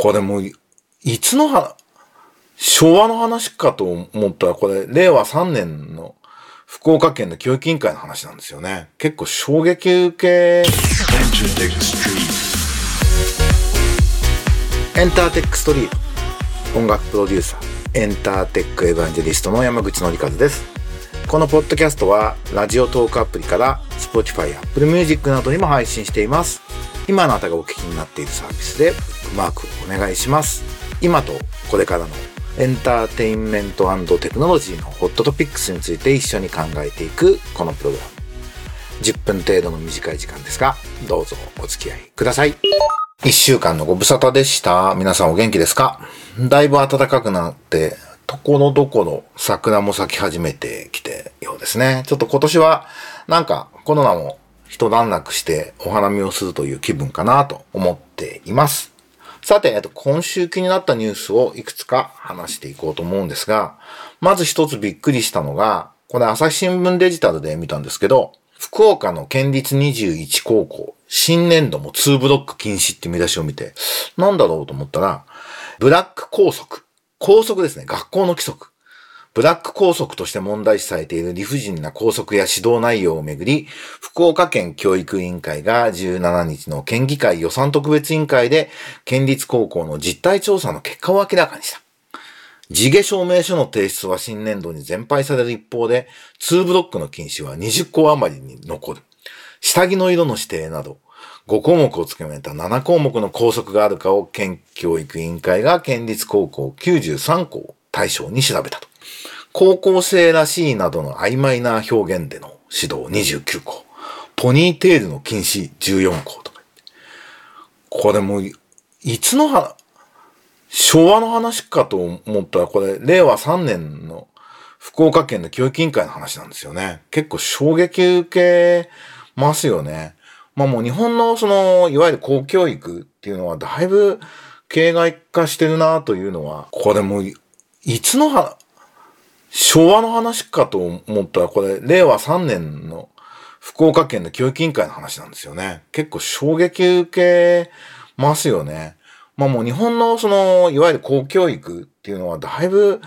これもう、いつのは、昭和の話かと思ったら、これ、令和3年の福岡県の教育委員会の話なんですよね。結構衝撃受け。エンターテックストリート。音楽プロデューサー、エンターテックエヴァンジェリストの山口のりかずです。このポッドキャストは、ラジオトークアプリから、Spotify、Apple Music などにも配信しています。今あなたがお聞きになっているサービスで、マークお願いします。今とこれからのエンターテインメントテクノロジーのホットトピックスについて一緒に考えていくこのプログラム。10分程度の短い時間ですが、どうぞお付き合いください。1週間のご無沙汰でした。皆さんお元気ですか？だいぶ暖かくなって、ところどころ桜も咲き始めてきてようですね。ちょっと今年はなんかコロナも一段落してお花見をするという気分かなと思っています。さて、えっと、今週気になったニュースをいくつか話していこうと思うんですが、まず一つびっくりしたのが、これ朝日新聞デジタルで見たんですけど、福岡の県立21高校、新年度も2ブロック禁止って見出しを見て、なんだろうと思ったら、ブラック校則。校則ですね。学校の規則。ブラック校則として問題視されている理不尽な校則や指導内容をめぐり、福岡県教育委員会が17日の県議会予算特別委員会で、県立高校の実態調査の結果を明らかにした。地下証明書の提出は新年度に全廃される一方で、2ブロックの禁止は20校余りに残る。下着の色の指定など、5項目を付けめた7項目の校則があるかを県教育委員会が県立高校93校を対象に調べたと。高校生らしいなどの曖昧な表現での指導29校。ポニーテールの禁止14校とか。これもう、いつのは、昭和の話かと思ったら、これ、令和3年の福岡県の教育委員会の話なんですよね。結構衝撃受けますよね。まあもう日本のその、いわゆる公教育っていうのはだいぶ形骸化してるなというのは、これもう、いつのは、昭和の話かと思ったら、これ、令和3年の福岡県の教育委員会の話なんですよね。結構衝撃受けますよね。まあもう日本のその、いわゆる公教育っていうのはだいぶ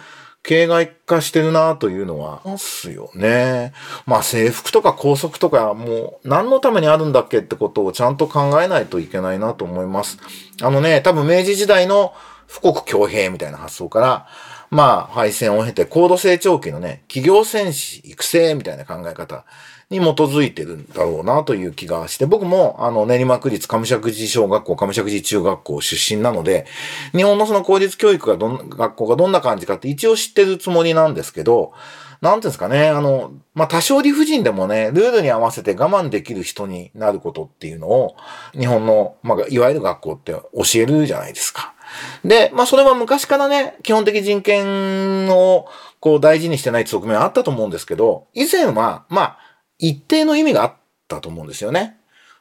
形骸化してるなというのは、ますよね。まあ制服とか校則とかもう何のためにあるんだっけってことをちゃんと考えないといけないなと思います。あのね、多分明治時代の富国強兵みたいな発想から、まあ、敗戦を経て高度成長期のね、企業戦士育成みたいな考え方に基づいてるんだろうなという気がして、僕も、あの、練馬区立上石寺小学校、上石寺中学校出身なので、日本のその公立教育がどん、学校がどんな感じかって一応知ってるつもりなんですけど、なんていうんですかね、あの、まあ、多少理不尽でもね、ルールに合わせて我慢できる人になることっていうのを、日本の、まあ、いわゆる学校って教えるじゃないですか。で、まあそれは昔からね、基本的人権をこう大事にしてない側面はあったと思うんですけど、以前は、まあ、一定の意味があったと思うんですよね。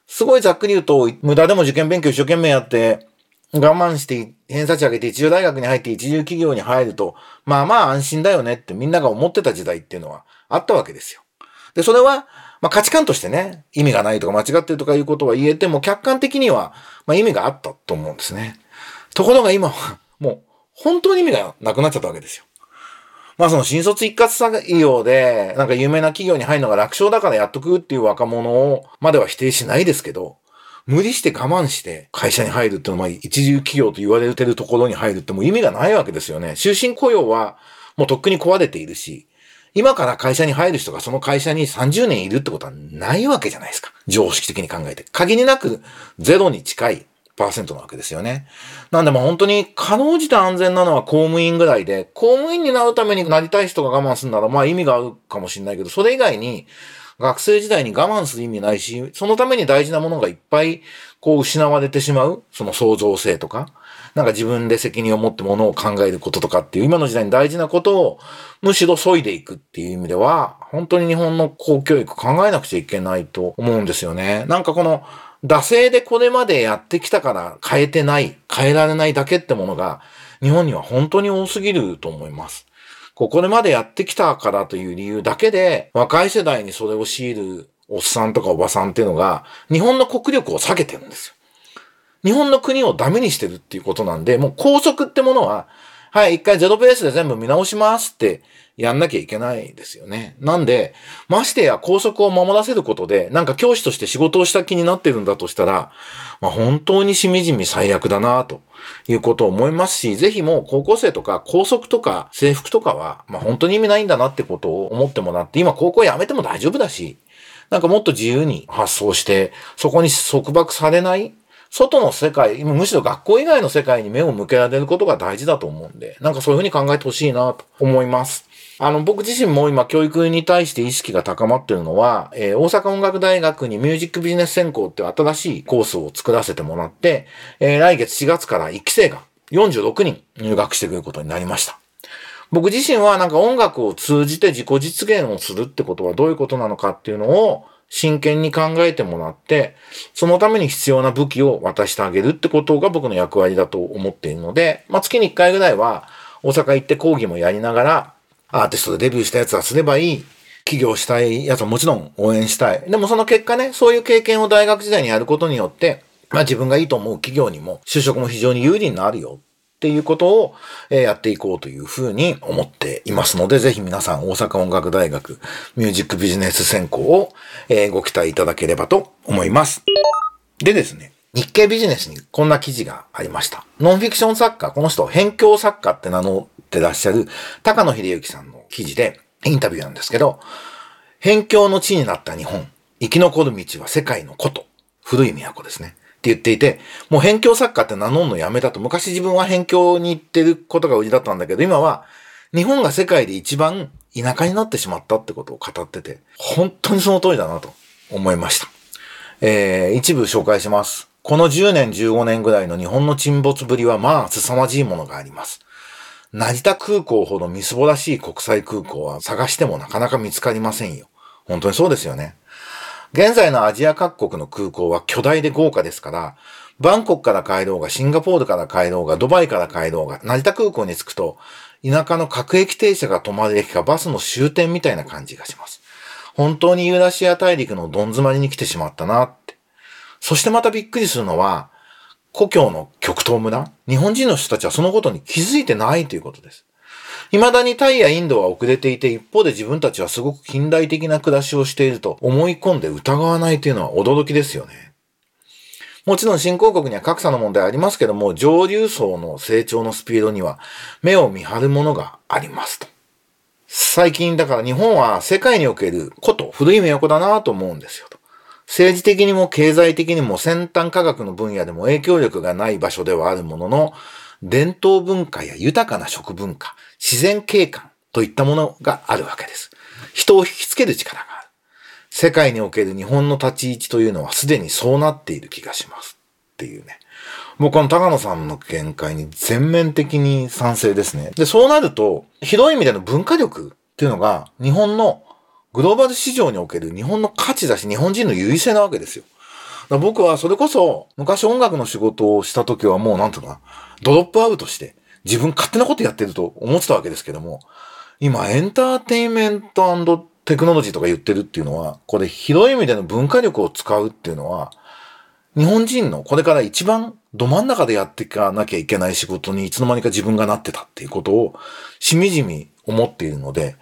すごいざっくり言うと、無駄でも受験勉強一生懸命やって、我慢して偏差値上げて一流大学に入って一流企業に入ると、まあまあ安心だよねってみんなが思ってた時代っていうのはあったわけですよ。で、それは、まあ価値観としてね、意味がないとか間違ってるとかいうことは言えても、客観的には、まあ意味があったと思うんですね。ところが今は、もう、本当に意味がなくなっちゃったわけですよ。まあその新卒一括採用で、なんか有名な企業に入るのが楽勝だからやっとくっていう若者を、までは否定しないですけど、無理して我慢して会社に入るっていうのは、一流企業と言われてるところに入るってもう意味がないわけですよね。終身雇用はもうとっくに壊れているし、今から会社に入る人がその会社に30年いるってことはないわけじゃないですか。常識的に考えて。限りなくゼロに近い100%なわけですよね。なんでも本当に可能じて安全なのは公務員ぐらいで、公務員になるためになりたい人が我慢するならまあ意味があるかもしれないけど、それ以外に学生時代に我慢する意味ないし、そのために大事なものがいっぱいこう失われてしまう、その創造性とか、なんか自分で責任を持ってものを考えることとかっていう今の時代に大事なことをむしろ削いでいくっていう意味では、本当に日本の公教育考えなくちゃいけないと思うんですよね。なんかこの惰性でこれまでやってきたから変えてない、変えられないだけってものが日本には本当に多すぎると思います。ここまでやってきたからという理由だけで若い世代にそれを強いるおっさんとかおばさんっていうのが日本の国力を下げてるんですよ。日本の国をダメにしてるっていうことなんで、もう拘束ってものは、はい、一回ゼロベースで全部見直しますってやんなきゃいけないですよね。なんで、ましてや拘束を守らせることで、なんか教師として仕事をした気になってるんだとしたら、まあ本当にしみじみ最悪だなということを思いますし、ぜひもう高校生とか校則とか制服とかは、まあ本当に意味ないんだなってことを思ってもらって、今高校辞めても大丈夫だし、なんかもっと自由に発想して、そこに束縛されない外の世界、むしろ学校以外の世界に目を向けられることが大事だと思うんで、なんかそういうふうに考えてほしいなと思います。あの、僕自身も今教育に対して意識が高まっているのは、えー、大阪音楽大学にミュージックビジネス専攻っていう新しいコースを作らせてもらって、えー、来月4月から1期生が46人入学してくることになりました。僕自身はなんか音楽を通じて自己実現をするってことはどういうことなのかっていうのを真剣に考えてもらって、そのために必要な武器を渡してあげるってことが僕の役割だと思っているので、まあ、月に1回ぐらいは大阪行って講義もやりながら、アーティストでデビューしたやつはすればいい。起業したいやつはもちろん応援したい。でもその結果ね、そういう経験を大学時代にやることによって、まあ自分がいいと思う企業にも就職も非常に有利になるよっていうことを、えやっていこうというふうに思っていますので、ぜひ皆さん大阪音楽大学ミュージックビジネス専攻を、えご期待いただければと思います。でですね、日経ビジネスにこんな記事がありました。ノンフィクション作家、この人、辺境作家って名乗ってらっしゃる高野秀幸さんの記事でインタビューなんですけど、辺境の地になった日本、生き残る道は世界の古都、古い都ですね。って言っていて、もう辺境作家って名乗るのやめたと。昔自分は辺境に行ってることが売りだったんだけど、今は日本が世界で一番田舎になってしまったってことを語ってて、本当にその通りだなと思いました。えー、一部紹介します。この10年15年ぐらいの日本の沈没ぶりはまあ凄まじいものがあります。成田空港ほどみすぼらしい国際空港は探してもなかなか見つかりませんよ。本当にそうですよね。現在のアジア各国の空港は巨大で豪華ですから、バンコクから帰ろうが、シンガポールから帰ろうが、ドバイから帰ろうが、成田空港に着くと、田舎の各駅停車が止まる駅かバスの終点みたいな感じがします。本当にユーラシア大陸のどん詰まりに来てしまったなって。そしてまたびっくりするのは、故郷の極東村、日本人の人たちはそのことに気づいてないということです。未だにタイやインドは遅れていて、一方で自分たちはすごく近代的な暮らしをしていると思い込んで疑わないというのは驚きですよね。もちろん新興国には格差の問題ありますけども、上流層の成長のスピードには目を見張るものがありますと。最近だから日本は世界におけること、古い都だなと思うんですよと。政治的にも経済的にも先端科学の分野でも影響力がない場所ではあるものの、伝統文化や豊かな食文化、自然景観といったものがあるわけです。人を引きつける力がある。世界における日本の立ち位置というのはすでにそうなっている気がします。っていうね。もうこの高野さんの見解に全面的に賛成ですね。で、そうなると、広い意味での文化力っていうのが日本のグローバル市場における日本の価値だし日本人の優位性なわけですよ。僕はそれこそ昔音楽の仕事をした時はもうなんていうか、ドロップアウトして自分勝手なことやってると思ってたわけですけども、今エンターテインメントテクノロジーとか言ってるっていうのは、これ広い意味での文化力を使うっていうのは、日本人のこれから一番ど真ん中でやっていかなきゃいけない仕事にいつの間にか自分がなってたっていうことをしみじみ思っているので、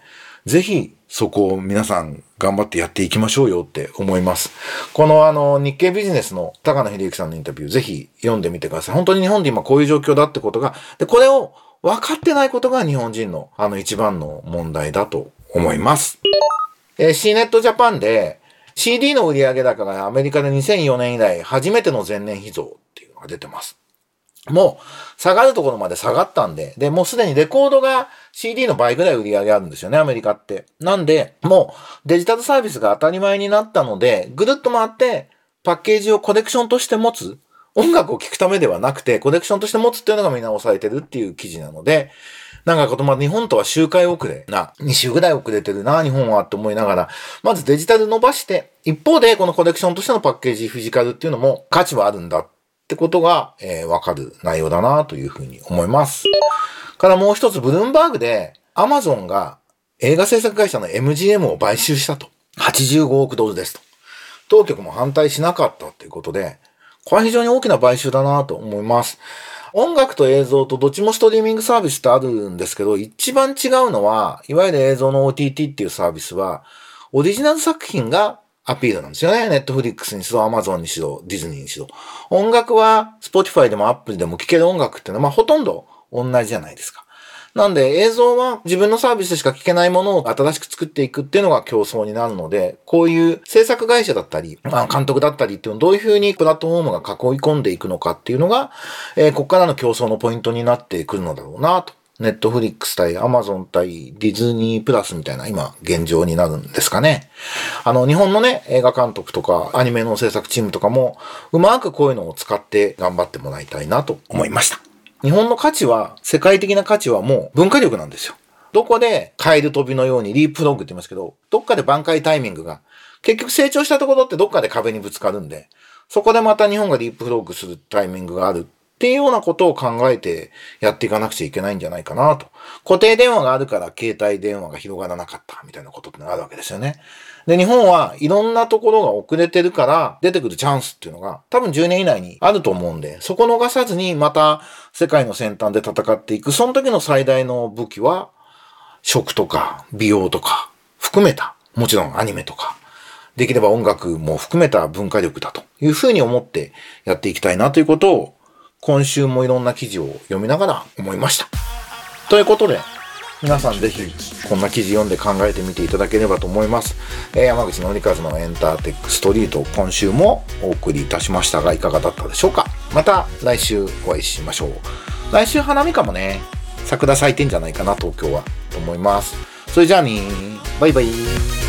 ぜひそこを皆さん頑張ってやっていきましょうよって思います。このあの日経ビジネスの高野秀之さんのインタビューぜひ読んでみてください。本当に日本で今こういう状況だってことが、で、これを分かってないことが日本人のあの一番の問題だと思います。えー、C ネットジャパンで CD の売上高がアメリカで2004年以来初めての前年比増っていうのが出てます。もう下がるところまで下がったんで、で、もうすでにレコードが CD の倍ぐらい売り上げあるんですよね、アメリカって。なんで、もうデジタルサービスが当たり前になったので、ぐるっと回ってパッケージをコレクションとして持つ。音楽を聴くためではなくて、コレクションとして持つっていうのがみんな押さえてるっていう記事なので、なんかことま日本とは周回遅れな、2週ぐらい遅れてるな、日本はって思いながら、まずデジタル伸ばして、一方でこのコレクションとしてのパッケージフィジカルっていうのも価値はあるんだってことが、えー、わかる内容だなというふうに思います。からもう一つ、ブルームバーグで、アマゾンが映画制作会社の MGM を買収したと。85億ドルですと。当局も反対しなかったということで、これは非常に大きな買収だなと思います。音楽と映像とどっちもストリーミングサービスってあるんですけど、一番違うのは、いわゆる映像の OTT っていうサービスは、オリジナル作品がアピールなんですよね。ネットフリックスにしろ、アマゾンにしろ、ディズニーにしろ。音楽は、スポティファイでもアップルでも聴ける音楽っていうのは、まあほとんど同じじゃないですか。なんで映像は自分のサービスでしか聞けないものを新しく作っていくっていうのが競争になるので、こういう制作会社だったり、まあ、監督だったりっていうのをどういうふうにプラットフォームが囲い込んでいくのかっていうのが、えー、ここからの競争のポイントになってくるのだろうなと。ネットフリックス対アマゾン対ディズニープラスみたいな今現状になるんですかね。あの日本のね映画監督とかアニメの制作チームとかもうまくこういうのを使って頑張ってもらいたいなと思いました。日本の価値は、世界的な価値はもう文化力なんですよ。どこでカエル飛びのようにリープロッグって言いますけど、どっかで挽回タイミングが、結局成長したところってどっかで壁にぶつかるんで、そこでまた日本がリープロッグするタイミングがあるっていうようなことを考えてやっていかなくちゃいけないんじゃないかなと。固定電話があるから携帯電話が広がらなかったみたいなことってあるわけですよね。で、日本はいろんなところが遅れてるから出てくるチャンスっていうのが多分10年以内にあると思うんで、そこ逃さずにまた世界の先端で戦っていく。その時の最大の武器は食とか美容とか含めた、もちろんアニメとか、できれば音楽も含めた文化力だというふうに思ってやっていきたいなということを今週もいろんな記事を読みながら思いました。ということで、皆さんぜひこんな記事読んで考えてみていただければと思います。えー、山口のりかずのエンターテックストリート今週もお送りいたしましたがいかがだったでしょうかまた来週お会いしましょう。来週花見かもね、桜咲いてんじゃないかな東京はと思います。それじゃあねバイバイ。